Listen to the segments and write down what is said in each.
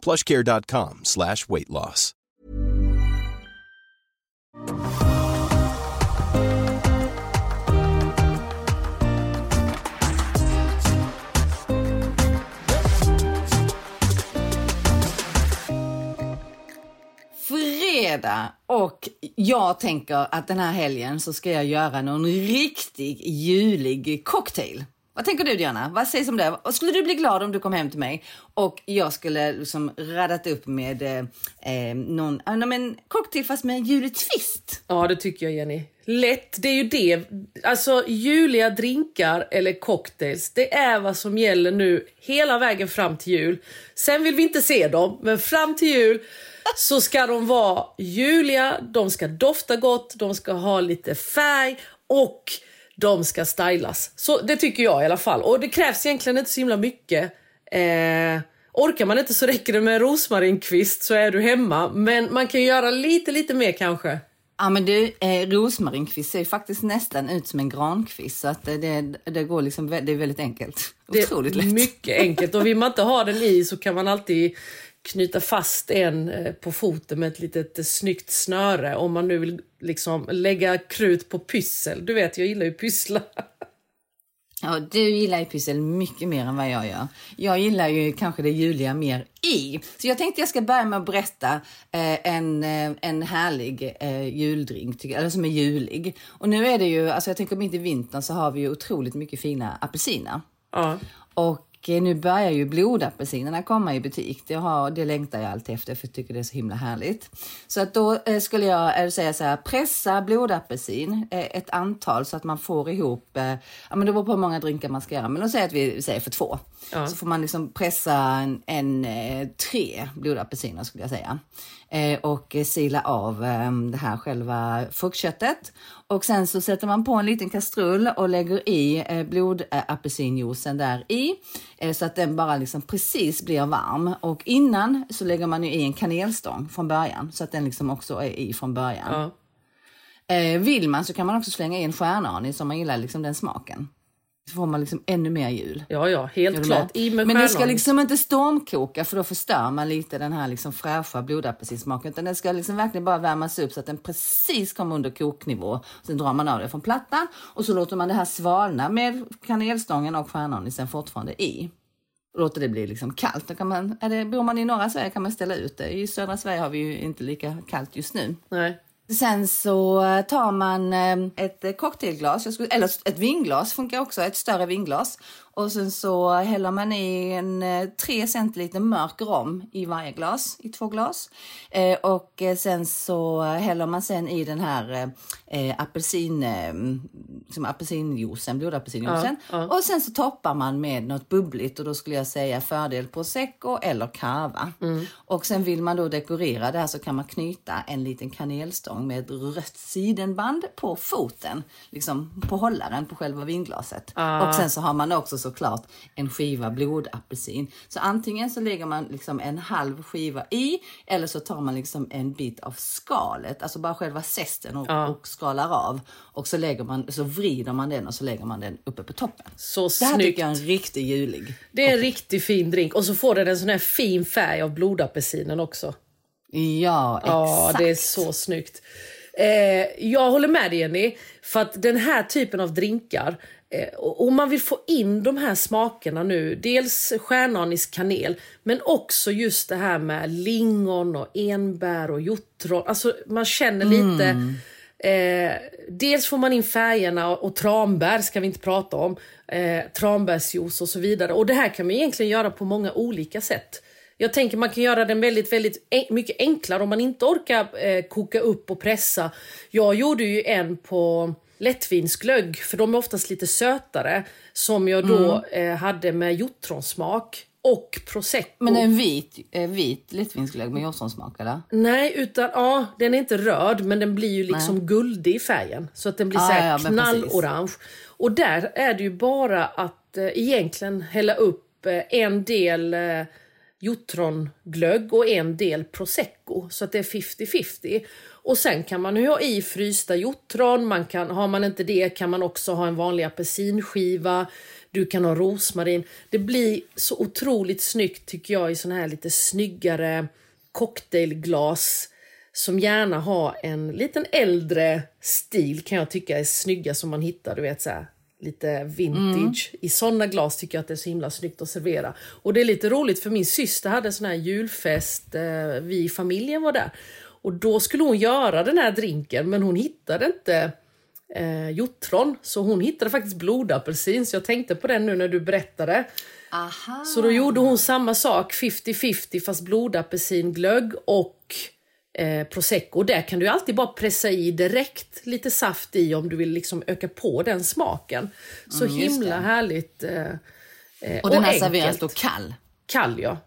plushcare.com slash weight loss. fredag och jag tänker att den här helgen så ska jag göra någon riktig julig cocktail. Vad tänker du Diana? Vad sägs om det? Skulle du bli glad om du kom hem till mig och jag skulle liksom radat upp med eh, eh någon äh, men, cocktail fast med en julig twist? Ja, det tycker jag Jenny. Lätt, det är ju det. Alltså juliga drinkar eller cocktails, det är vad som gäller nu hela vägen fram till jul. Sen vill vi inte se dem, men fram till jul så ska de vara juliga, de ska dofta gott, de ska ha lite färg och de ska stylas. Så det tycker jag i alla fall. Och det krävs egentligen inte så himla mycket. Eh, orkar man inte så räcker det med rosmarinkvist så är du hemma. Men man kan göra lite, lite mer kanske. Ja men du, eh, rosmarinkvist ser faktiskt nästan ut som en grankvist så att det, det, går liksom, det är väldigt enkelt. Otroligt lätt. Mycket enkelt och vill man inte ha den i så kan man alltid knyta fast en eh, på foten med ett litet eh, snyggt snöre om man nu vill liksom lägga krut på pyssel. Du vet, jag gillar ju pyssla. Ja, du gillar ju pyssel mycket mer än vad jag gör. Jag gillar ju kanske det juliga mer i. Så jag tänkte jag ska börja med att berätta eh, en, en härlig juldrink, eller som är julig. Och nu är det ju, alltså jag tänker mitt i vintern så har vi ju otroligt mycket fina apelsiner. Ja. Och nu börjar ju blodapelsinerna komma i butik. Det, har, det längtar jag alltid efter för jag tycker det är så himla härligt. Så att då eh, skulle jag eh, säga så här, pressa blodapelsin ett antal så att man får ihop, ja men det beror på hur många drinkar man ska göra, men låt säga att vi säger för två. Ja. Så får man liksom pressa en, en tre blodapelsiner skulle jag säga. Och sila av det här själva fruktköttet. Och sen så sätter man på en liten kastrull och lägger i blodapelsinjuicen där i. Eh, så att den bara liksom precis blir varm. Och innan så lägger man i en kanelstång från början så att den liksom också är i från början. Ja. Eh, vill man så kan man också slänga i en stjärnanis om man gillar liksom den smaken. Så får man liksom ännu mer jul. Ja, ja, helt klart. I med Men det ska liksom inte stormkoka för då förstör man lite den här liksom fräscha blodapelsinsmaken. Utan den ska liksom verkligen bara värmas upp så att den precis kommer under koknivå. Sen drar man av det från plattan och så låter man det här svalna med kanelstången och stjärnanisen fortfarande i låter det bli liksom kallt. Då kan man, är det, bor man i norra Sverige kan man ställa ut det. I södra Sverige har vi ju inte lika kallt just nu. Nej. Sen så tar man ehm, ett eh, cocktailglas, eller ett vinglas funkar också, ett större vinglas. Och sen så häller man i en eh, 3 centiliter mörk rom i varje glas, i två glas. Eh, och sen så häller man sen i den här apelsin, ehm, eh, som apelsinjuicen, blodapelsinjuicen. Ja, ja. Och sen så toppar man med något bubbligt och då skulle jag säga fördel prosecco eller cava. Mm. Och sen vill man då dekorera det här så kan man knyta en liten kanelstång med rött sidenband på foten, liksom på hållaren på själva vinglaset. Ah. Och sen så har man också såklart en skiva blodapelsin. Så antingen så lägger man liksom en halv skiva i eller så tar man liksom en bit av skalet, alltså bara själva zesten och, ja. och skalar av. Och så, lägger man, så vrider man den och så lägger man den uppe på toppen. Så det här tycker jag är en riktigt julig. Det är en riktigt fin drink och så får den en sån här fin färg av blodapelsinen också. Ja, exakt. Ja, det är så snyggt. Eh, jag håller med dig Jenny, för att den här typen av drinkar Eh, och man vill få in de här smakerna nu. Dels stjärnanis kanel, men också just det här med lingon och enbär och hjortron. Alltså man känner lite... Mm. Eh, dels får man in färgerna och tranbär ska vi inte prata om. Eh, tranbärsjuice och så vidare. Och det här kan man egentligen göra på många olika sätt. Jag tänker man kan göra den väldigt, väldigt en mycket enklare om man inte orkar eh, koka upp och pressa. Jag gjorde ju en på lättvinsglögg, för de är oftast lite sötare, som jag då mm. eh, hade med hjortronsmak. Och prosecco. Men en vit, eh, vit lättvinsglögg med hjortronsmak eller? Nej, utan ja, den är inte röd men den blir ju liksom Nej. guldig i färgen. Så att den blir ah, så ja, knallorange. Och där är det ju bara att eh, egentligen hälla upp eh, en del eh, hjortronglögg och en del prosecco. Så att det är 50-50. Och sen kan man ha i frysta hjortron. Man kan, har man inte det kan man också ha en vanlig apelsinskiva. Du kan ha rosmarin. Det blir så otroligt snyggt tycker jag i såna här lite snyggare cocktailglas som gärna har en liten äldre stil kan jag tycka är snygga som man hittar, du vet så här, lite vintage. Mm. I såna glas tycker jag att det är så himla snyggt att servera. Och det är lite roligt för min syster hade sån här julfest, eh, vi i familjen var där. Och då skulle hon göra den här drinken men hon hittade inte eh, hjortron. Så hon hittade faktiskt blodapelsin så jag tänkte på den nu när du berättade. Aha. Så då gjorde hon samma sak, 50-50 fast blodapelsinglögg och eh, prosecco. Där kan du alltid bara pressa i direkt lite saft i om du vill liksom öka på den smaken. Så mm, himla det. härligt. Eh, eh och den här serveras då kall? Kall ja.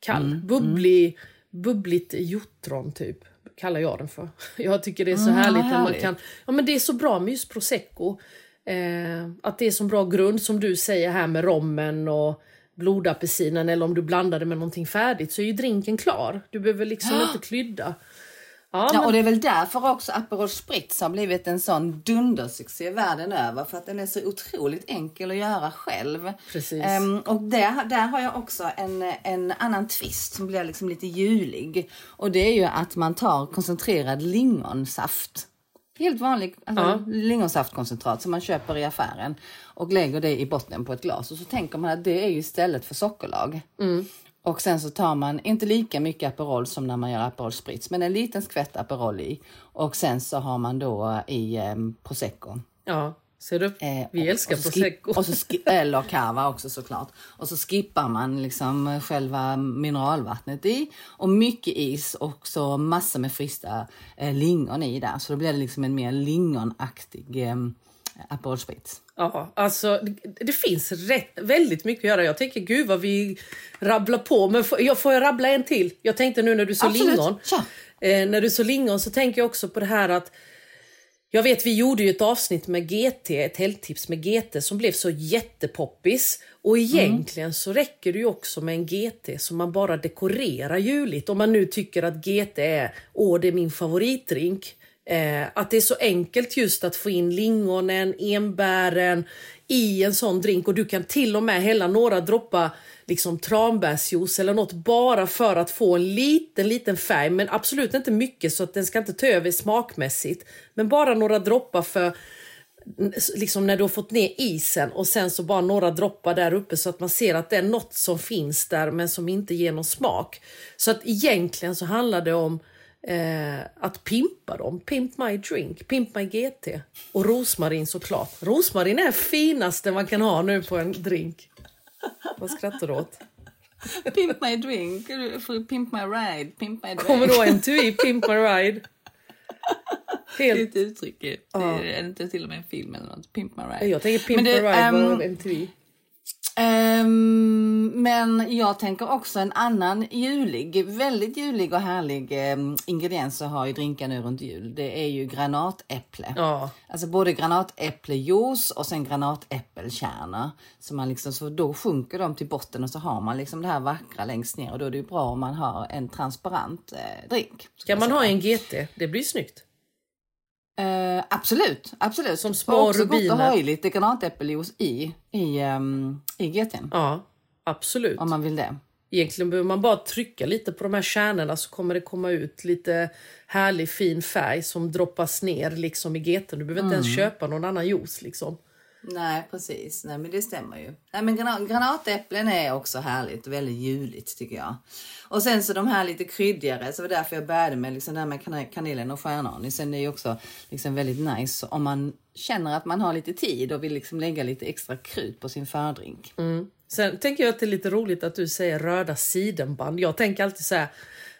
Kall. Mm, Bubblig, mm. Bubbligt hjortron typ kallar jag den för. Jag tycker det är så mm, härligt, när man kan... Ja men det är så bra med just prosecco. Eh, att det är så bra grund som du säger här med rommen och blodapelsinen eller om du blandar det med någonting färdigt så är ju drinken klar. Du behöver liksom inte klydda. Ja, ja, och det är väl därför också Aperol Spritz har blivit en sån dundersuccé världen över. För att den är så otroligt enkel att göra själv. Precis. Um, och där, där har jag också en, en annan twist som blir liksom lite julig. Och det är ju att man tar koncentrerad lingonsaft. Helt vanlig alltså, ja. lingonsaftkoncentrat som man köper i affären och lägger det i botten på ett glas. Och så tänker man att det är ju istället för sockerlag. Mm. Och sen så tar man inte lika mycket Aperol som när man gör Aperol Spritz, men en liten skvätt Aperol i. Och sen så har man då i eh, prosecco. Ja, ser du? Eh, Vi eh, älskar och prosecco. Och så eller cava också såklart. Och så skippar man liksom själva mineralvattnet i och mycket is och så massor med frysta eh, lingon i där. Så då blir det liksom en mer lingonaktig eh, Aperol Spritz. Ja, alltså det, det, finns rätt, väldigt mycket att göra. Jag tänker gud vad vi rabblar på. Men får jag, får jag rabbla en till? Jag tänkte nu när du sa lingon. Eh, när du sa lingon så tänker jag också på det här att jag vet vi gjorde ju ett avsnitt med GT, ett helgtips med GT som blev så jättepoppis. Och egentligen mm. så räcker det ju också med en GT som man bara dekorerar juligt. Om man nu tycker att GT är, åh det är min favoritdrink. Eh, att det är så enkelt just att få in lingonen, enbären i en sån drink och du kan till och med hälla några droppar liksom tranbärsjuice eller något bara för att få en liten, liten färg. Men absolut inte mycket så att den ska inte ta över smakmässigt. Men bara några droppar för liksom när du har fått ner isen och sen så bara några droppar där uppe så att man ser att det är något som finns där men som inte ger någon smak. Så att egentligen så handlar det om eh, att pimpa dem. Pimp my drink, pimp my GT. Och rosmarin såklart. Rosmarin är finaste man kan ha nu på en drink. Vad skrattar du åt? Pimp my drink, pimp my ride, pimp my drink. Kommer då MTV, pimp my ride? Helt... Det är ett uttryck. Det är, det inte till och med en film eller något? Pimp my ride. Jag tänker pimp my ride um, var MTV. Um, men jag tänker också en annan julig, väldigt julig och härlig um, ingrediens att ha i drinkar nu runt jul. Det är ju granatäpple. Ja. Alltså både granatäpplejuice och sen granatäppelkärnor. Så, man liksom, så då sjunker de till botten och så har man liksom det här vackra längst ner och då är det ju bra om man har en transparent eh, drink. Kan man ha en GT? Det blir snyggt. Uh, absolut, absolut. Som små och också rubiner. gott att ha granatäppeljuice i, i, um, i GT'n. Ja, absolut. Om man vill det. Egentligen behöver man bara trycka lite på de här kärnorna så kommer det komma ut lite härlig fin färg som droppas ner liksom i GT'n. Du behöver mm. inte ens mm. köpa någon annan juice liksom. Nej, precis. Nej, men det stämmer ju. Nej, men granatäpplen är också härligt och väldigt juligt tycker jag. Och sen så de här lite kryddigare, så var därför jag började med liksom det här med kanelen och stjärnanisen. Det är ju också liksom väldigt nice om man känner att man har lite tid och vill liksom lägga lite extra krut på sin fördrink. Mm. Sen tänker jag att det är lite roligt att du säger röda sidenband. Jag tänker alltid så här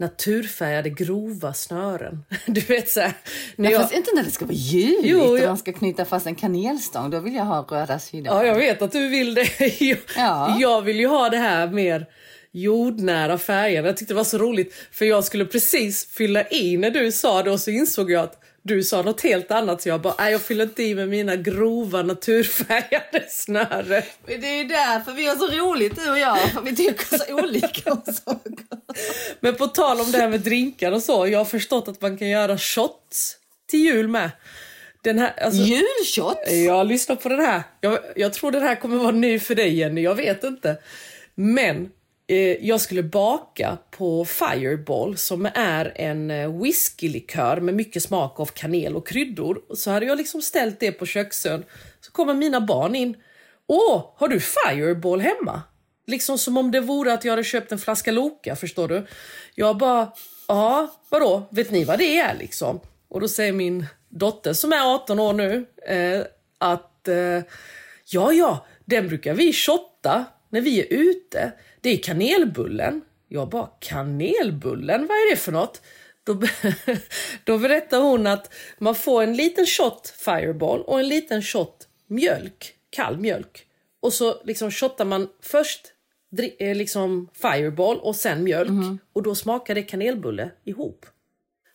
naturfärgade grova snören. Du vet så här, när Ja, jag, Fast inte när det ska vara juligt Jo, och jag- man ska knyta fast en kanelstång. Då vill jag ha röda sidor. Ja, jag vet att du vill det. Jag, Ja. jag vill ju ha det här mer jordnära färgerna. Jag tyckte det var så roligt för jag skulle precis fylla i när du sa det och så insåg jag att du sa något helt annat så jag bara, nej jag fyller inte i med mina grova naturfärgade snören. Men Det är ju därför vi har så roligt du och jag. För vi tycker så olika om saker. Men på tal om det här med drinkar och så, jag har förstått att man kan göra shots till jul med. Den här, alltså, Julshots? Jag lyssnar på den här. Jag, jag tror den här kommer vara ny för dig Jenny, jag vet inte. Men eh, jag skulle baka på Fireball som är en eh, whiskylikör med mycket smak av kanel och kryddor. Så hade jag liksom ställt det på köksön. Så kommer mina barn in. Åh, har du Fireball hemma? Liksom som om det vore att jag hade köpt en flaska Loka, förstår du? Jag bara, ja, vadå, vet ni vad det är liksom? Och då säger min dotter som är 18 år nu eh, att eh, ja, ja, den brukar vi shotta när vi är ute. Det är kanelbullen. Jag bara, kanelbullen, vad är det för något? Då, då berättar hon att man får en liten shot Fireball och en liten shot mjölk, kall mjölk. Och så liksom shottar man först liksom Fireball och sen mjölk. Och då smakar det kanelbulle ihop.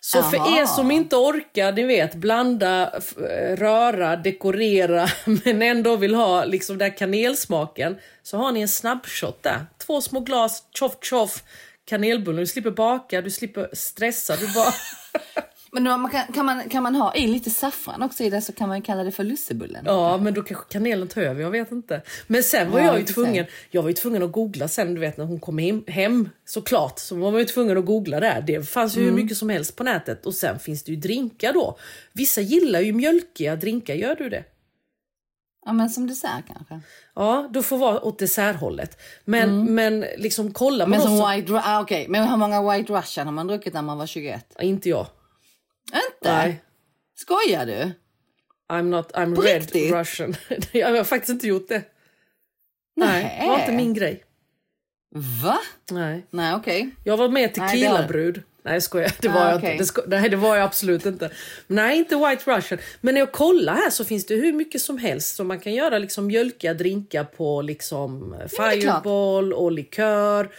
Så för Aha. er som inte orkar, ni vet, blanda, eh, röra, dekorera men ändå vill ha liksom den kanelsmaken så har ni en snabbshot där. Två små glas, tjoff tjoff, kanelbulle. Du slipper baka, du slipper stressa. Du bara... Men man kan, kan, man, kan man ha i lite saffran också i det så kan man kalla det för lussebullen. Ja, men då kanske kanelen tar över, jag vet inte. Men sen var Ja, jag ju tvungen, jag var ju tvungen att googla sen, du vet när hon kom hem, hem såklart, så var man ju tvungen att googla där. Det fanns ju hur mycket som helst på nätet och sen finns det ju drinkar då. Vissa gillar ju mjölkiga drinkar, gör du det? Ja, men som dessert kanske. Ja, då får vara åt desserthållet. Men, men liksom kolla Men som också... White ah, okej. Men hur många White Russian har man druckit när man var 21? Ja, Inte jag. Inte? Nej. Skojar du? I'm not, I'm På red riktigt? russian. jag har faktiskt inte gjort det. Nej, det var inte min grej. Va? Nej. Nej, okej. Jag var med Nej, tequila-brud. Nej, jag skojar. Det var Ah, jag okej. inte. Det sko- nej, det var jag absolut inte. Nej, inte White Russian. Men när jag kollar här så finns det hur mycket som helst. Så man kan göra liksom mjölkiga drinkar på liksom det klart. Fireball och likör.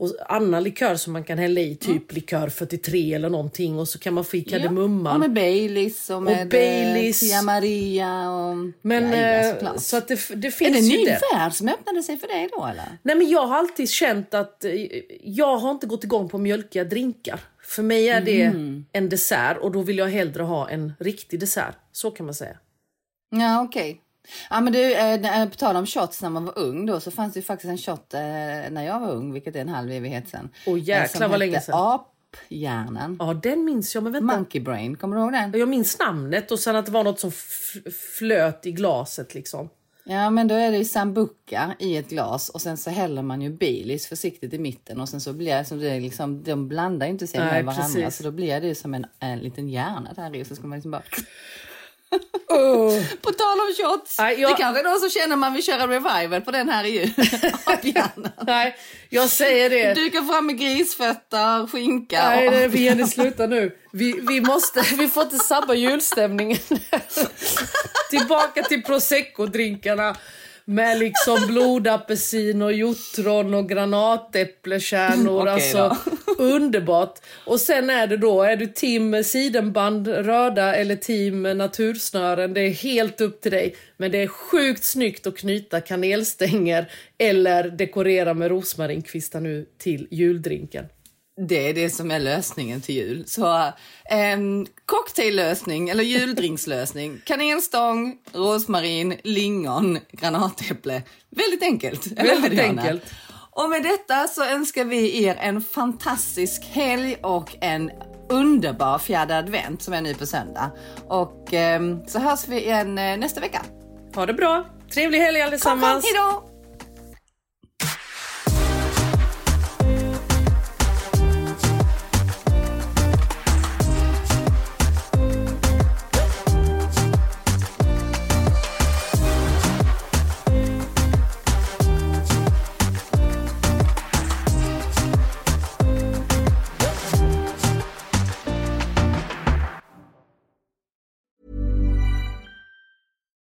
Och annan likör som man kan hälla i, Mm. typ likör 43 eller någonting. Och så kan man få i Och kardemumman. med Baileys och med Baileys. eh, Tia Maria och... Men ja, ja, eh, så att det, det Är finns det en ny det. värld som öppnade sig för dig då eller? Nej, men jag har alltid känt att eh, jag har inte gått igång på mjölkiga drinkar. För mig är det Mm. en dessert och då vill jag hellre ha en riktig dessert. Så kan man säga. Ja, okej. Ja, men du, eh, när- på tal om shots när man var ung då så fanns det ju faktiskt en shot eh, när jag var ung, vilket är en halv evighet sedan. Åh, jäklar, eh, vad länge sedan. Aphjärnan. Ja, den minns jag. Men vänta. Monkey brain, kommer du ihåg den? Jag minns namnet och sen att det var något som flöt i glaset liksom. Ja, men då är det ju sambuca i ett glas och sen så häller man ju Baileys försiktigt i mitten och sen så blir det som det liksom, de blandar inte sig Nej, med varandra precis. så då blir det ju som en, en liten hjärna där i så ska man liksom bara... Oh. På tal om shots! Nej, jag- Det kanske är någon som känner man vill köra revival på den här i jul. Nej, jag säger det. Dyka fram med grisfötter, skinka Nej, och... det, vi det sluta nu. Vi, vi, måste, vi får inte sabba julstämningen. Tillbaka till prosecco-drinkarna med liksom blodapelsin och hjortron och granatäpplekärnor. Okej alltså, underbart. Och sen är det då, är du team sidenband röda eller team natursnören? Det är helt upp till dig. Men det är sjukt snyggt att knyta kanelstänger eller dekorera med rosmarinkvistar nu till juldrinken. Det är det som är lösningen till jul. Så en cocktaillösning eller juldrinkslösning. Kanelstång, rosmarin, lingon, granatäpple. Väldigt enkelt. Väldigt enkelt. Och med detta så önskar vi er en fantastisk helg och en underbar fjärde advent som är nu på söndag. Och ehm, så hörs vi igen eh, nästa vecka. Ha det bra! Trevlig helg Kom, kom, allesammans! hejdå!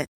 it